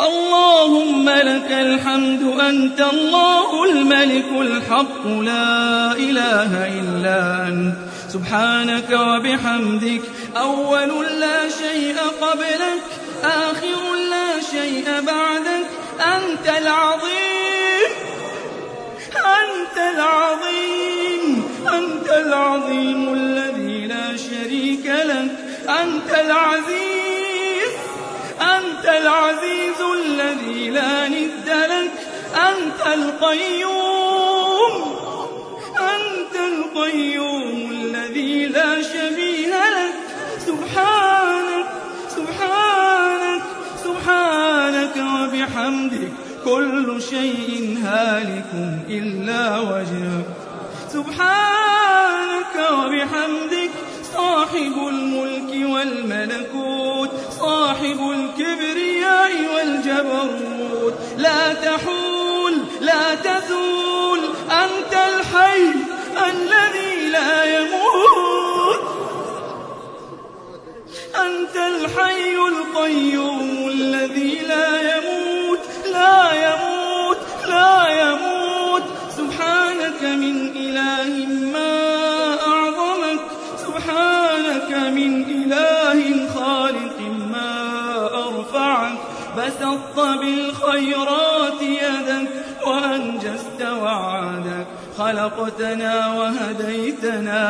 اللهم لك الحمد أنت الله الملك الحق لا إله إلا أنت. سبحانك وبحمدك أول لا شيء قبلك آخر لا شيء بعدك. أنت العظيم أنت العظيم أنت العظيم الذي لا شريك لك. أنت العزيز أنت العزيز الذي لا ند لك. أنت القيوم. أنت القيوم الذي لا شبيه لك. سبحانك سبحانك سبحانك وبحمدك. كل شيء هالك إلا وجهك. سبحانك وبحمدك. صاحب الملك والملكوت صاحب الكبرياء والجبروت. لا تحول لا تزول أنت الحي الذي لا يموت. أنت الحي القيوم. بالخيرات يدك وأنجزت وعدك خلقتنا وهديتنا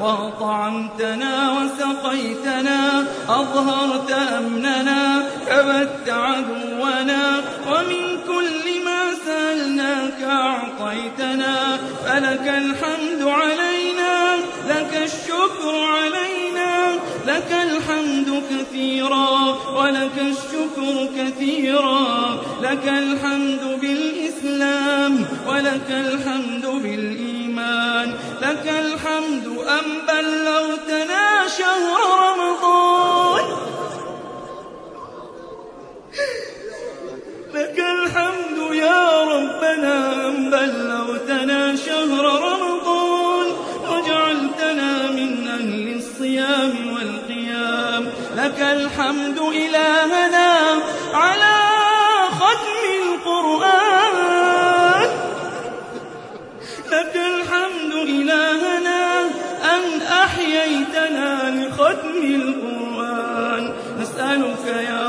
وأطعمتنا وسقيتنا. أظهرت أمننا كبت عدونا. ومن كل ما سألناك أعطيتنا. فلك الحمد علينا لك الشكر علينا. لك الحمد كثيرا ولك الشكر كثيرا. لك الحمد بالإسلام ولك الحمد بالإيمان. لك الحمد أن بلغتنا شهر رمضان. لك الحمد يا ربنا أن بلغتنا شهر رمضان. لك الحمد إلهنا على ختم القرآن. لك الحمد إلهنا أن أحييتنا لختم القرآن. نسألك يا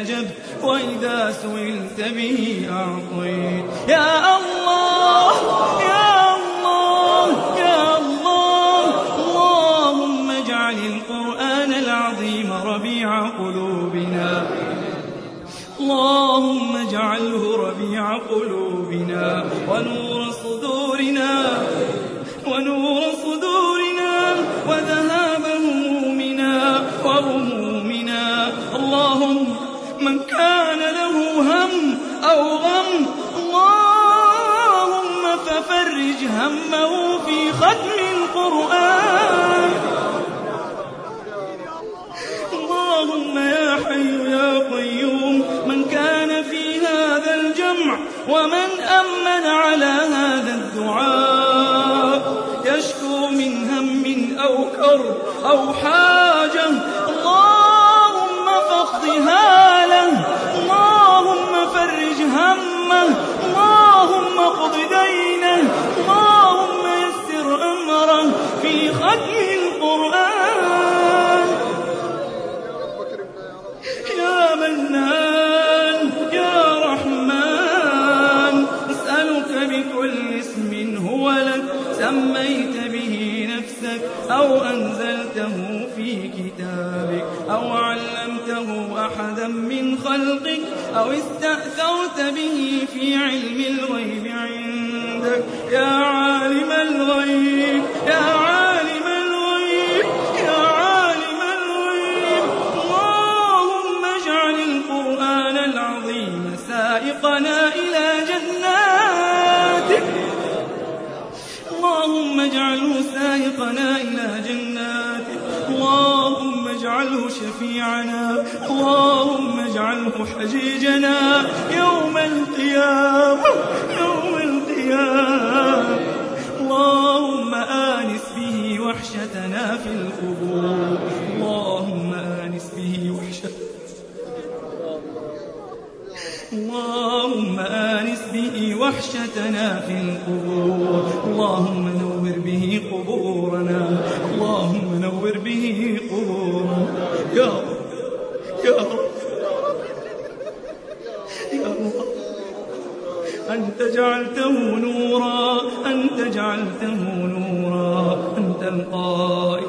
أجبت وإذا سئلت به أعطيت يا الله يا الله يا الله اللهم اجعل القرآن العظيم ربيع قلوبنا. اللهم اجعله ربيع قلوبنا. ونور ففرج همه في ختم القرآن. اللهم يا حي يا قيوم من كان في هذا الجمع ومن أمن على هذا الدعاء. يشكو من هم أو كرب أو حاجة. اللهم فاقضها له اللهم فرج همه. اللهم اقض دينه. في ختم القرآن. يا منان يا رحمن نسألك بكل اسم هو لك سميت به نفسك أو أنزلته في كتابك أو علمته أحدا من خلقك أو استأثرت به في علم الغيب عندك. يا عالم شفيعنا اللهم اجعله حجيجنا يوم القيامة يوم القيامة. اللهم آنس به وحشتنا في القبور. اللهم آنس به وحشتنا اللهم آنس به وحشتنا في القبور. اللهم نور به قبورنا. اللهم نور به قبورنا. يا رب يا الله أنت جعلته نورا أنت جعلته نورا أنت القائل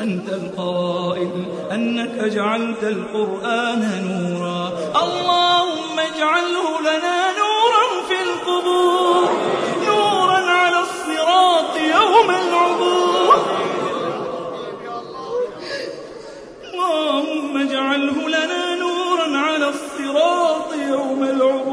أنت القائل أنك جعلت القرآن نورا. اللهم اجعله لنا نورا في القبور نورا على الصراط يوم العبور. اللهم اجعله لنا نورا على الصراط يوم العبور.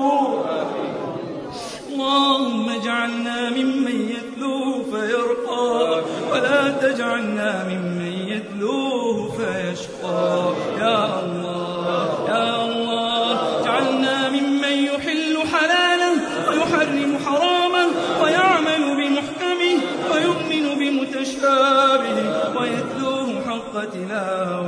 اجعلنا ممن يتلوه فيرقى. ولا تجعلنا ممن يتلوه فيشقى. يا الله يا الله اجعلنا ممن يحل حلاله ويحرم حرامه ويعمل بمحكمه ويؤمن بمتشابهه ويتلوه حق تلاوته.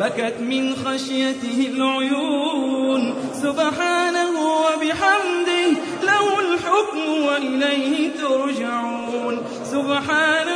بكت من خشيته العيون. سبحانه وبحمده له الحكم وإليه ترجعون. سبحانه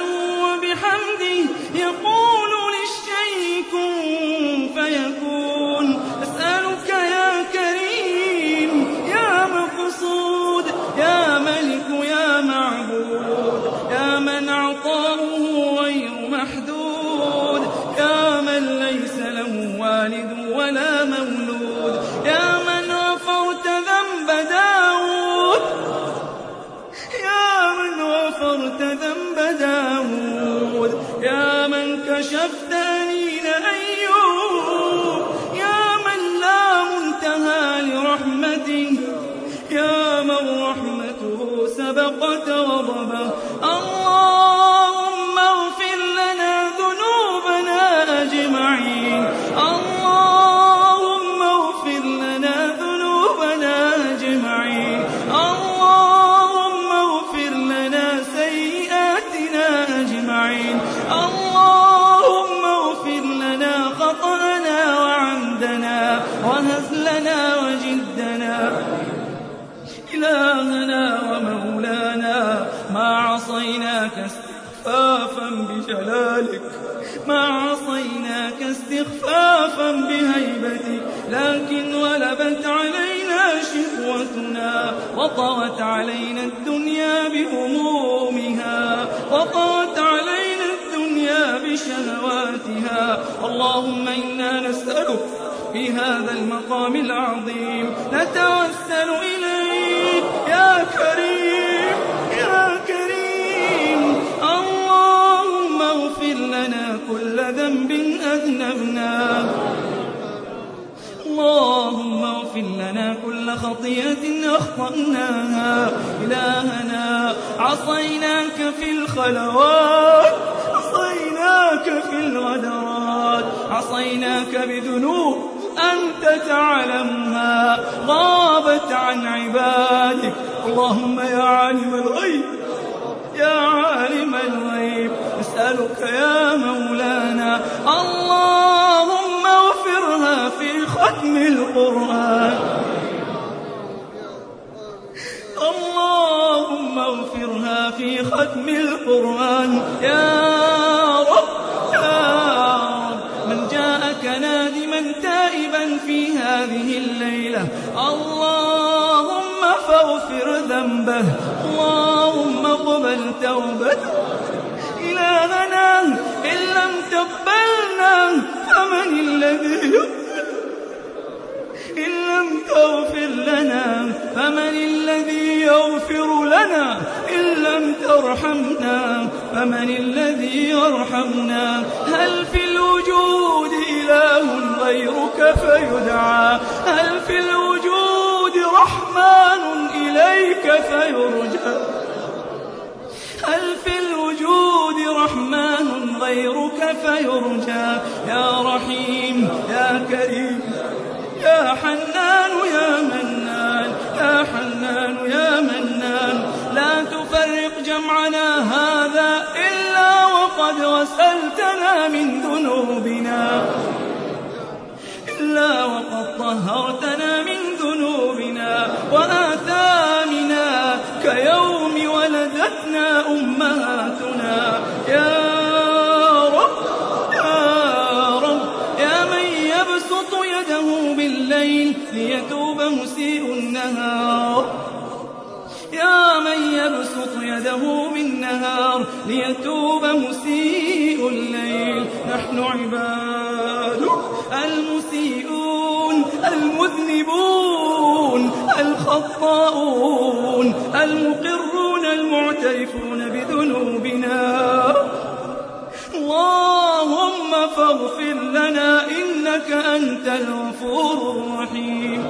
أجمعين لكن غلبت علينا شهوتنا وطغت علينا الدنيا بهمومها وطغت علينا الدنيا بشهواتها. اللهم إنا نسألك في هذا المقام العظيم نتوسل إليك يا كريم يا كريم اللهم اغفر لنا كل ذنب أذنبناه. واغفر لنا كل خطيئة أخطأناها. إلهنا عصيناك في الخلوات عصيناك في الغدرات عصيناك بذنوب أنت تعلمها غابت عن عبادك. اللهم يا عالم الغيب يا عالم الغيب نسألك يا مولانا. في ختم القرآن. اللهم اغفرها في ختم القرآن. يا رب يا رب. من جاءك نادما تائبا في هذه الليلة. اللهم فاغفر ذنبه. اللهم اقبل توبته. إلهنا إن لم تقبلنا فمن الذي إن لم تغفر لنا فمن الذي يغفر لنا؟ إن لم ترحمنا فمن الذي يرحمنا؟ هل في الوجود إله غيرك فيدعى؟ هل في الوجود رحمن إليك فيرجى؟ هل في الوجود رحمن غيرك فيرجى؟ يا رحيم يا كريم يا حنان يا منان يا حنان يا منان لا تفرق جمعنا هذا إلا وقد غسلتنا من ذنوبنا. إلا وقد طهرتنا من ذنوبنا وآثامنا كيوم ولدتنا أمهاتنا. يا ليتوب مسيء النهار. يا من يبسط يده بالنهار ليتوب مسيء الليل. نحن عبادك المسيئون المذنبون الخطاؤون المقرون المعترفون بذنوبنا. اللهم فاغفر لنا إنك أنت الغفور الرحيم.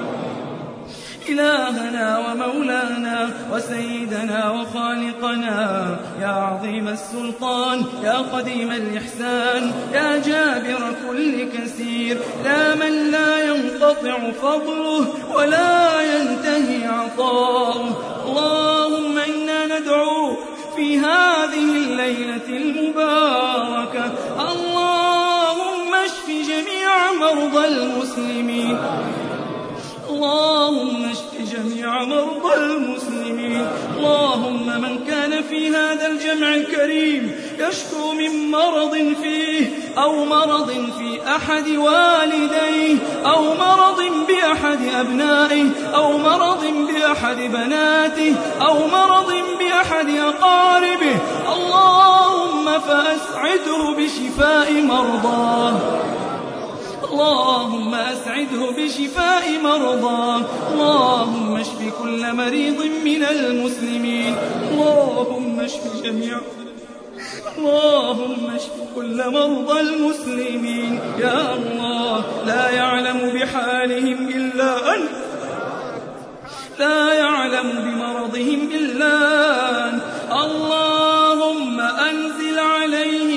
إلهنا ومولانا وسيدنا وخالقنا يا عظيم السلطان يا قديم الإحسان يا جابر كل كثير لا من لا ينقطع فضله ولا ينتهي عطاؤه. اللهم إنا ندعو في هذه الليلة المباركة مرضى المسلمين. اللهم اشف جميع مرضى المسلمين. اللهم من كان في هذا الجمع الكريم يشكو من مرض فيه أو مرض في أحد والديه أو مرض بأحد أبنائه أو مرض بأحد بناته أو مرض بأحد أقاربه. اللهم فأسعده بشفاء مرضاه. اللهم أسعده بشفاء مرضاه اللهم اشف كل مريض من المسلمين. اللهم اشف جميع اللهم اشف كل مرضى المسلمين. يا الله لا يعلم بحالهم إلا أنت لا يعلم بمرضهم إلا أنت اللهم أنزل عليهم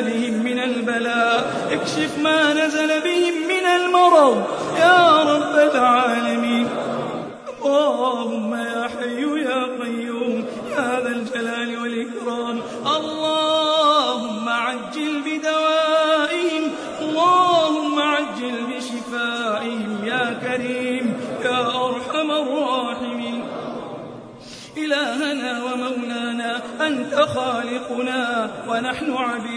بهم من البلاء اكشف ما نزل بهم من المرض يا رب العالمين اللهم يا حي يا قيوم يا ذا الجلال والإكرام اللهم عجل بدوائهم اللهم عجل بشفائهم يا كريم يا أرحم الراحمين إلهنا ومولانا أنت خالقنا ونحن عبيدك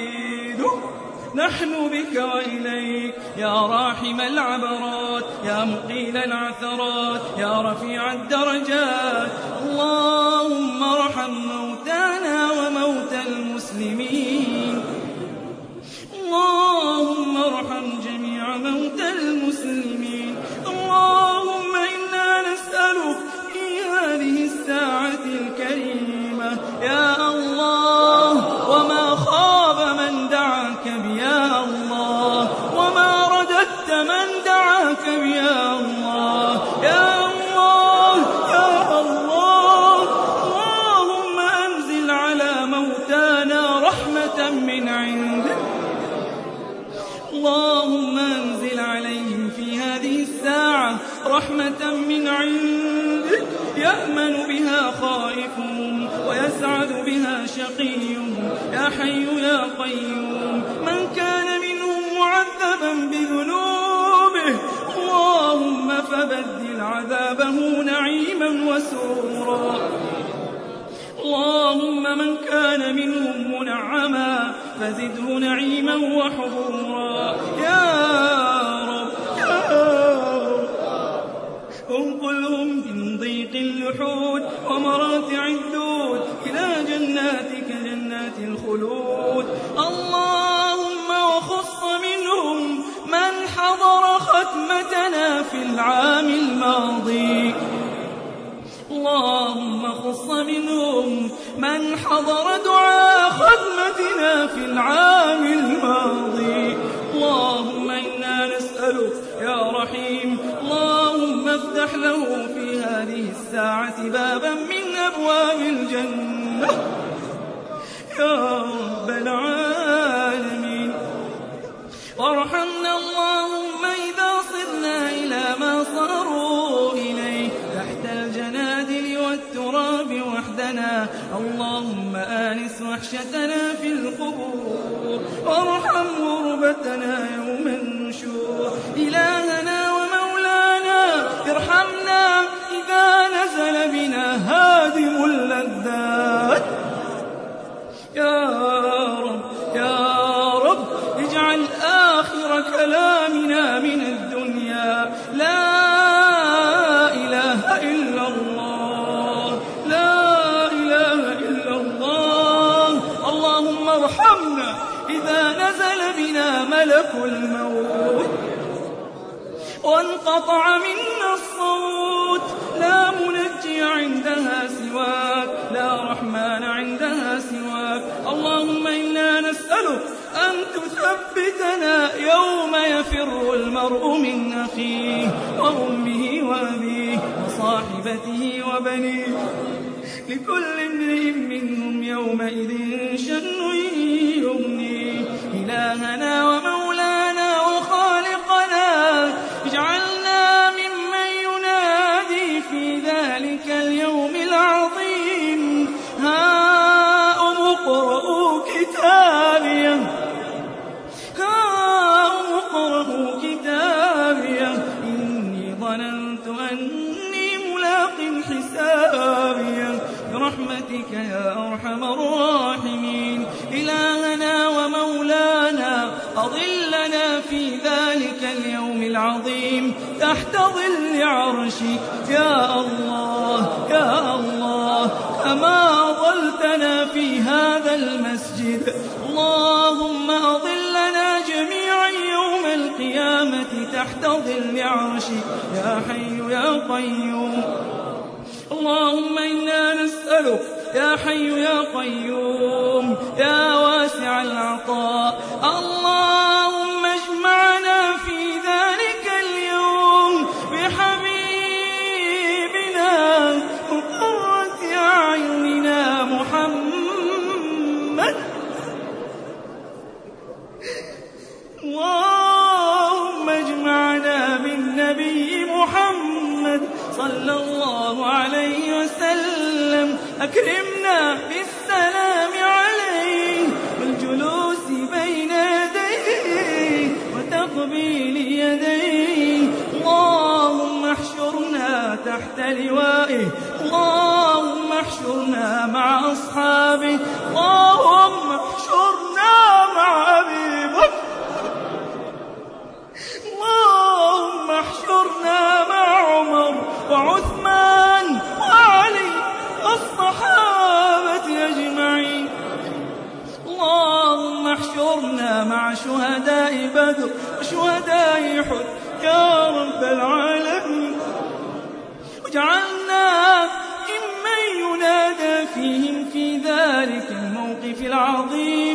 نحن بك وإليك يا راحم العبرات يا مقيل العثرات يا رفيع الدرجات اللهم ارحم يا الله يا الله يا الله. اللهم أنزل على موتانا رحمة من عندك. اللهم أنزل عليهم في هذه الساعة رحمة من عندك. يأمن بها خائفهم ويسعد بها شقيهم. يا حي يا قيوم. فبدل عذابه نعيما وسرورا. اللهم من كان منهم منعما فزده نعيما وحبورا يا رب يا رب. انقلهم من ضيق اللحود ومراتع الدود إلى جناتك جنات الخلود. ختمتنا في العام الماضي. اللهم خص منهم من حضر دعاء خدمتنا أن تثبتنا يوم يفر المرء من أخيه وأمه وأبيه وصاحبته وبنيه. لكل امرئ منهم يومئذ شن يغنيه إلهنا ومولانا عرشك يا الله يا الله كما أضلتنا في هذا المسجد. اللهم أضلنا جميعا يوم القيامة تحت ظل عرشك يا حي يا قيوم. اللهم إنا نسألك يا حي يا قيوم يا واسع وسلم بدر وشهداء أحد يا رب العالمين واجعلنا ممن ينادى فيهم في ذلك الموقف العظيم.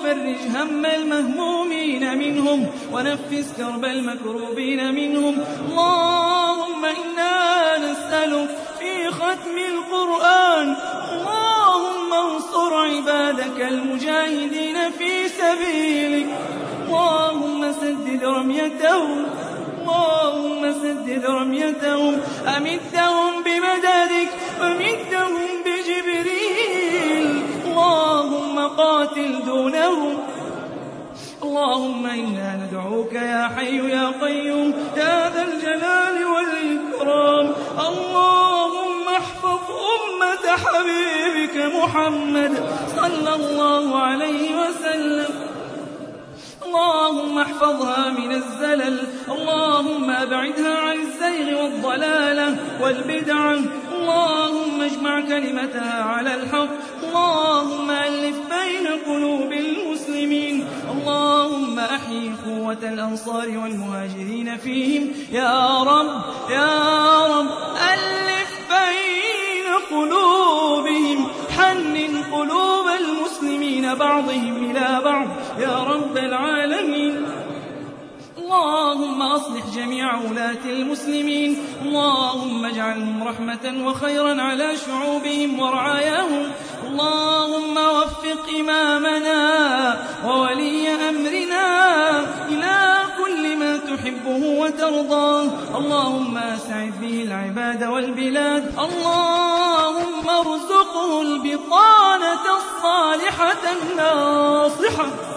اللهم فرج هم المهمومين منهم ونفس كرب المكروبين منهم. اللهم إنا نسألك في ختم القرآن. اللهم انصر عبادك المجاهدين في سبيلك. اللهم سدد رميتهم. اللهم سدد رميتهم. أمدهم بمددك ومدهم اللهم قاتل دونهم. اللهم إنا ندعوك يا حي يا قيوم يا ذا الجلال والإكرام. اللهم احفظ أمة حبيبك محمد صلى الله عليه وسلم. اللهم احفظها من الزلل. اللهم أبعدها عن الزيغ والضلالة والبدعة. اللهم اجمع كلمتها على الحق. اللهم ألف بين قلوب المسلمين. اللهم أحيي قوة الأنصار والمهاجرين فيهم. يا رب يا رب ألف بين قلوبهم. حنن قلوب المسلمين بعضهم إلى بعض. يا رب العالمين. اللهم أصلح جميع ولاة المسلمين. اللهم اجعلهم رحمة وخيرا على شعوبهم ورعاياهم. اللهم وفق إمامنا وولي أمرنا إلى كل ما تحبه وترضاه. اللهم أسعد به العباد والبلاد. اللهم ارزقه البطانة الصالحة الناصحة.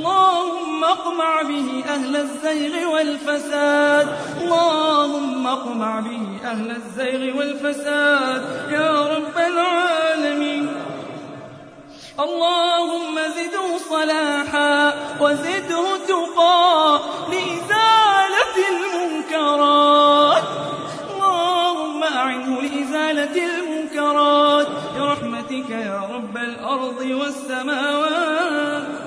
اللهم اقمع به أهل الزيغ والفساد. اللهم اقمع به أهل الزيغ والفساد. يا رب العالمين. اللهم زده صلاحا وزده تقى لإزالة المنكرات. اللهم أعنه لإزالة المنكرات. برحمتك يا رب الأرض والسماوات.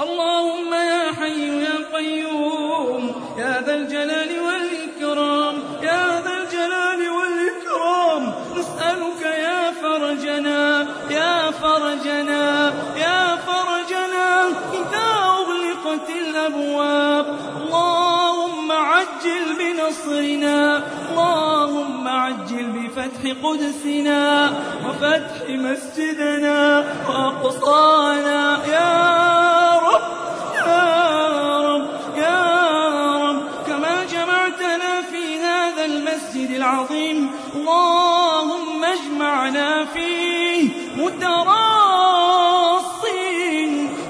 اللهم يا حي يا قيوم يا ذا الجلال والإكرام يا ذا الجلال والإكرام نسألك يا فرجنا يا فرجنا يا فرجنا إذا أغلقت الأبواب. اللهم عجل بنصرنا اللهم عجل بفتح قدسنا وفتح مسجدنا وأقصانا. يا المسجد العظيم. اللهم اجمعنا فيه متراصين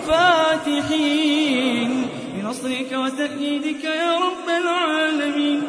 فاتحين. بنصرك وتأييدك يا رب العالمين.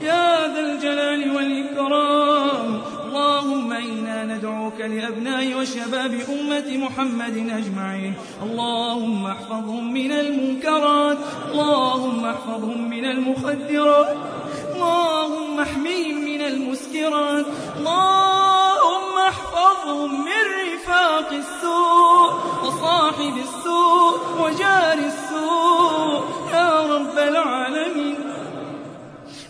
يا ذا الجلال والإكرام. اللهم إنا ندعوك لأبناء وشباب أمة محمد أجمعين. اللهم احفظهم من المنكرات. اللهم احفظهم من المخدرات. اللهم احميهم من المسكرات. اللهم احفظهم من رفاق السوء وصاحب السوء وجار السوء. يا رب العالمين.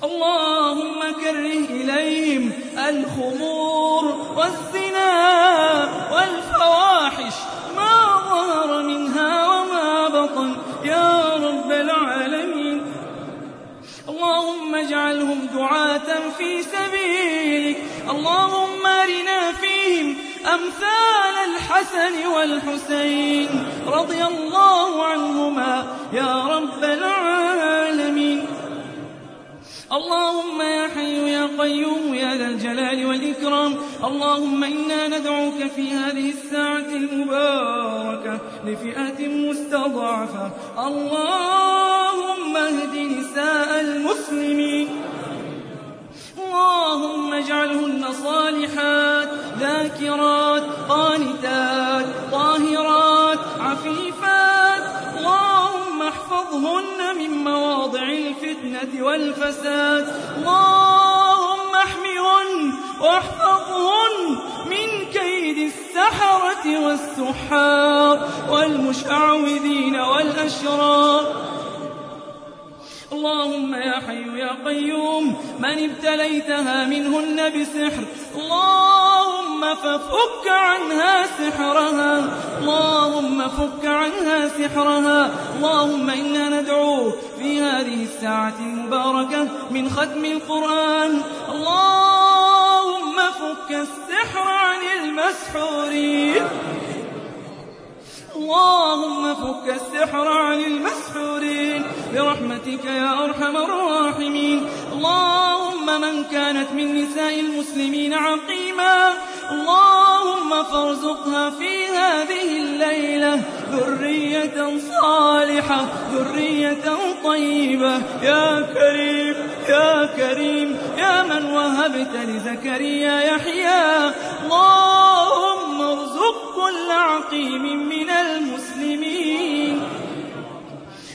اللهم كره إليهم الخمور والزنا والفواحش. أمثال الحسن والحسين رضي الله عنهما يا رب العالمين. اللهم يا حي يا قيوم يا ذا الجلال والإكرام اللهم إنا ندعوك في هذه الساعة المباركة لفئة مستضعفة. اللهم اهد نساء المسلمين. اللهم اجعلهن صالحات ذاكرات قانتات طاهرات عفيفات. اللهم احفظهن من مواضع الفتنة والفساد. اللهم احمهن واحفظهن من كيد السحرة والسحار والمشعوذين والأشرار. اللهم يا حي يا قيوم من ابتليتها منهن بسحر. اللهم ففك عنها سحرها. اللهم فك عنها سحرها. اللهم إنا ندعوك في هذه الساعة المباركة من ختم القرآن. اللهم فك السحر عن المسحورين. اللهم فك السحر عن المسحورين برحمتك يا أرحم الراحمين. اللهم من كانت من نساء المسلمين عقيما. اللهم فارزقها في هذه الليلة ذرية صالحة ذرية طيبة. يا كريم يا كريم يا من وهبت لزكريا يحيى. اللهم ارزق كل عقيم من المسلمين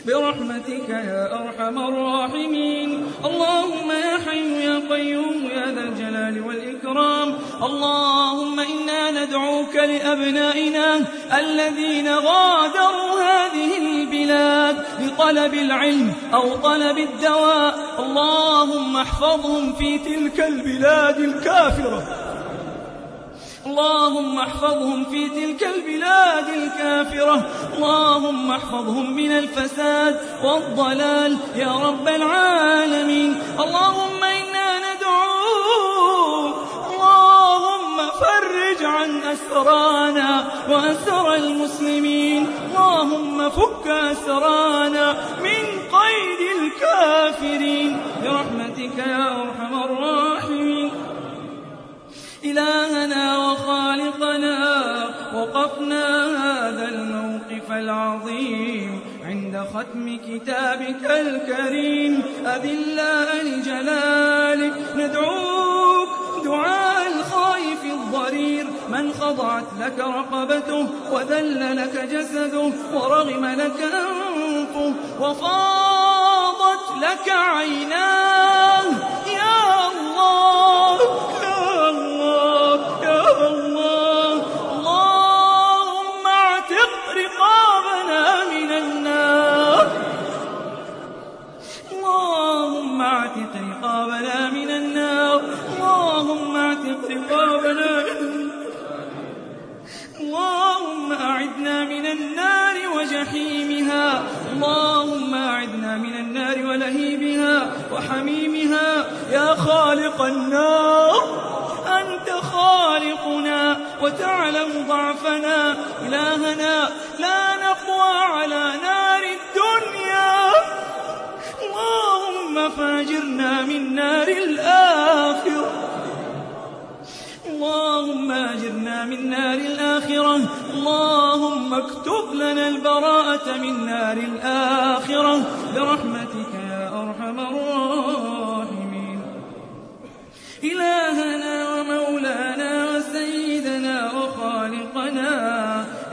برحمتك يا أرحم الراحمين. اللهم يا حي يا قيوم يا ذا الجلال والإكرام. اللهم إنا ندعوك لأبنائنا الذين غادروا هذه البلاد لطلب العلم أو طلب الدواء. اللهم احفظهم في تلك البلاد الكافرة. اللهم احفظهم في تلك البلاد الكافرة. اللهم احفظهم من الفساد والضلال. يا رب العالمين. اللهم إنا ندعوك اللهم فرج عن أسرانا وأسر المسلمين. اللهم فك أسرانا من قيد الكافرين. برحمتك يا أرحم الراحمين. إلهنا وخالقنا وقفنا هذا الموقف العظيم عند ختم كتابك الكريم. أذلا لجلالك. ندعوك دعاء الخائف الضرير. من خضعت لك رقبته وذل لك جسده ورغم لك أنفه وفاضت لك عيناه. النار اللهم أعدنا من النار وجحيمها. اللهم أعدنا من النار ولهيبها وحميمها. يا خالق النار أنت خالقنا وتعلم ضعفنا. إلهنا من نار الآخرة. اللهم اكتب لنا البراءة من نار الآخرة. برحمتك يا أرحم الراحمين. إلهنا ومولانا وسيدنا وخالقنا.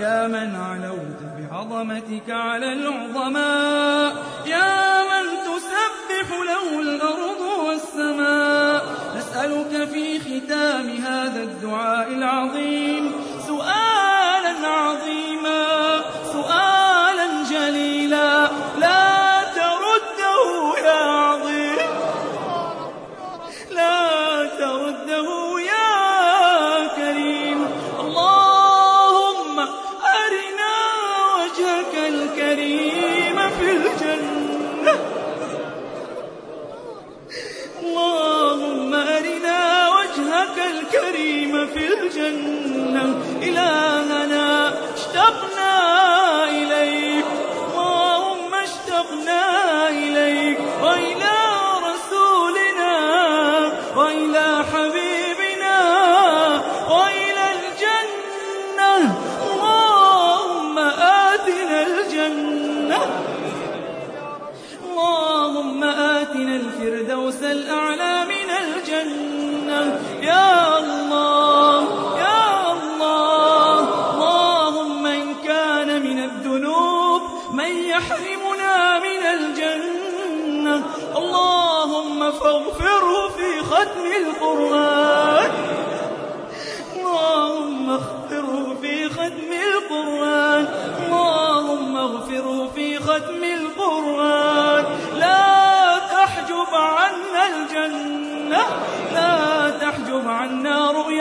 يا من علوت بعظمتك على العظماء. يا من تسبح له الأرض والسماء. نسألك في ختام هذا الدعاء العظيم. سؤالا عظيما سؤالا جليلا. لا ترده يا عظيم. لا ترده يا كريم. اللهم أرنا وجهك الكريم.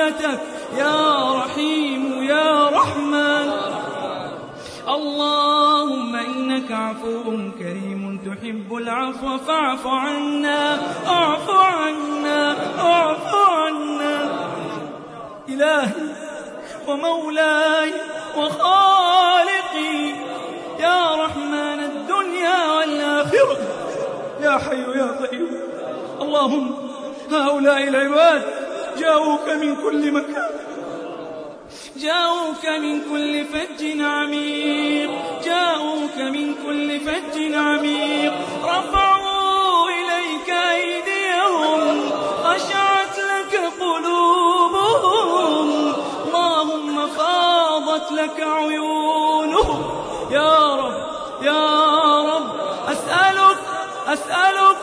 رؤيتك. يا رحيم يا رحمن. اللهم إنك عفو كريم تحب العفو فاعف عنا اعف عنا اعف عنا. إلهي ومولاي وخالقي. يا رحمن الدنيا والآخرة. يا حي يا قيوم. اللهم هؤلاء العباد جاءوك من كل مكان. جاءوك من كل فج عميق. جاءوك من كل فج عميق. رفعوا إليك أيديهم خشعت لك قلوبهم. اللهم فاضت لك عيونهم. يا رب يا رب أسألك أسألك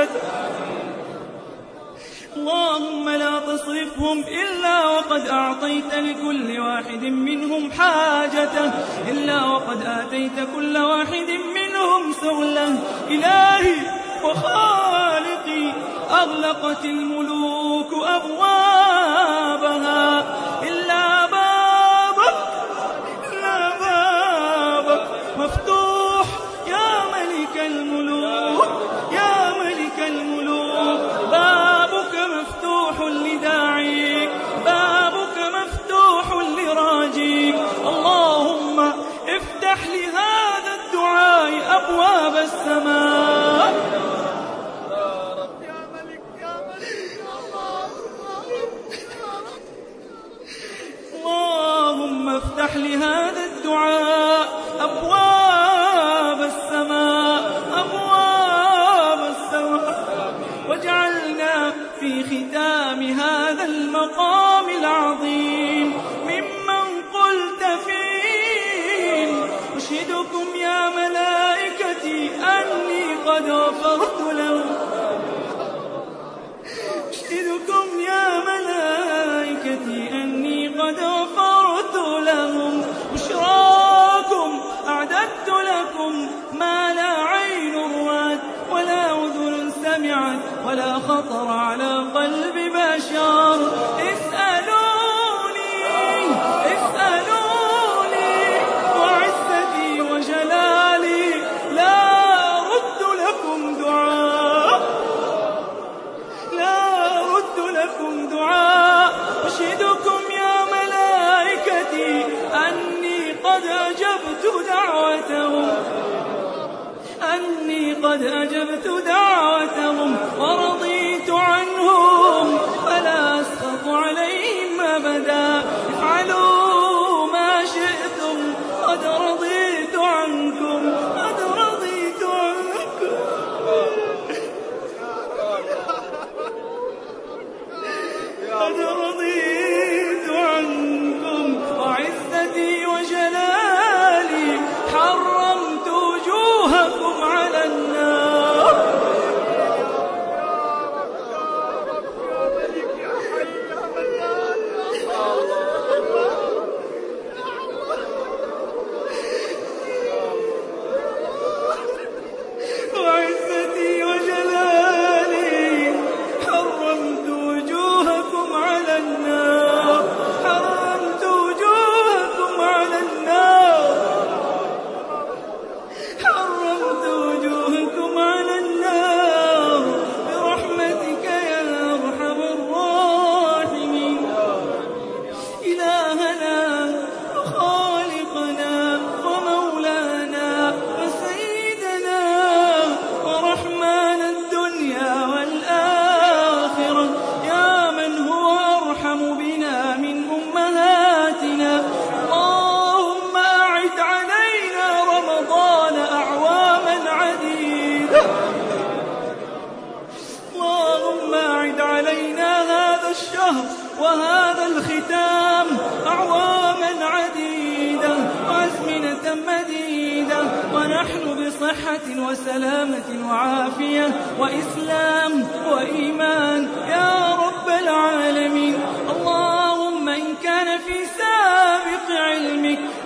حاجة اللهم لا تصرفهم إلا وقد أعطيت لكل واحد منهم حاجته. إلا وقد آتيت كل واحد منهم سؤله إلهي وخالقي أغلقت الملوك أبوابها. السماء. اللهم افتح لهذا الدعاء أبواب السماء أبواب السماء. واجعلنا في ختام هذا المقام. قد أجبت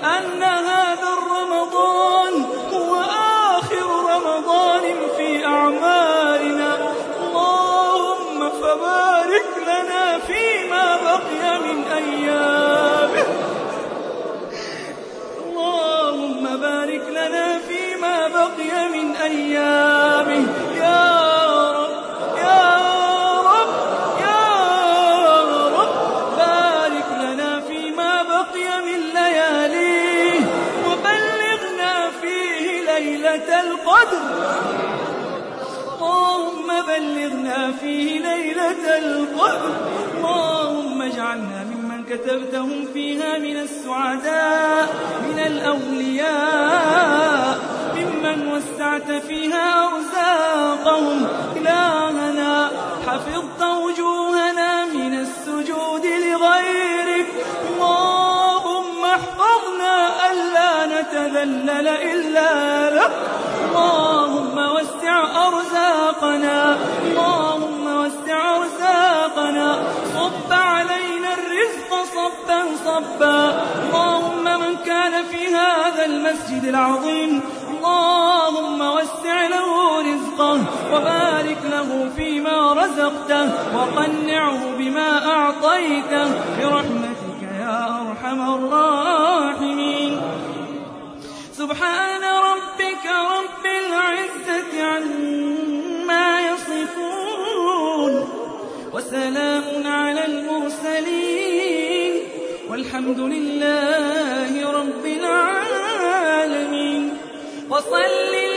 علمك كتبتهم فيها من السعداء من الأولياء. ممن وسعت فيها أرزاقهم إلهنا. حفظت وجوهنا من السجود لغيرك. اللهم احفظنا ألا نتذلل إلا لك. اللهم وسع أرزاقنا. صبا صبا. اللهم من كان في هذا المسجد العظيم. اللهم وسع له رزقه وبارك له فيما رزقته وقنعه بما أعطيته. برحمتك يا أرحم الراحمين. سبحان ربك رب العزة عما يصفون. وسلام والحمد لله رب العالمين. وصل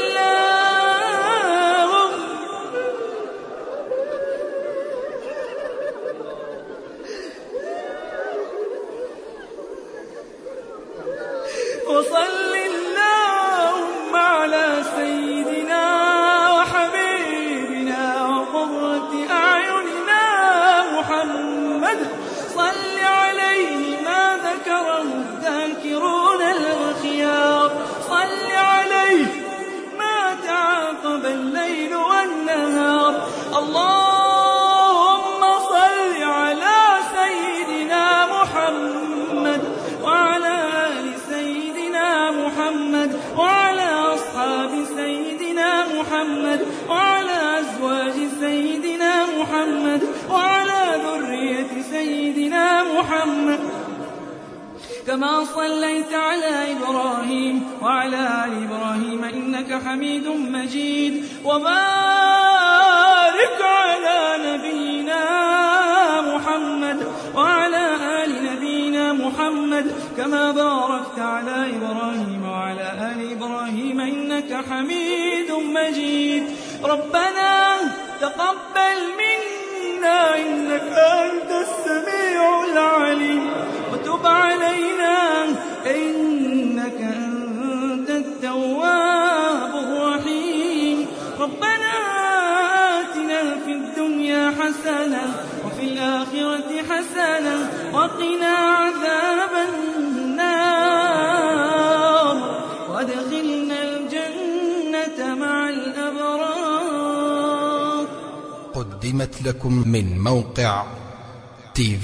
محمد وعلى أزواج سيدنا محمد وعلى ذرية سيدنا محمد. كما صليت على إبراهيم وعلى آل إبراهيم إنك حميد مجيد. وبارك على نبينا كما باركت على إبراهيم وعلى آل إبراهيم إنك حميد مجيد. ربنا تقبل منا إنك أنت السميع العليم. وتب علينا إنك أنت التواب الرحيم. ربنا آتنا في الدنيا حسنة وفي الآخرة حسنة وقنا عذاب النار. قدمت لكم من موقع تي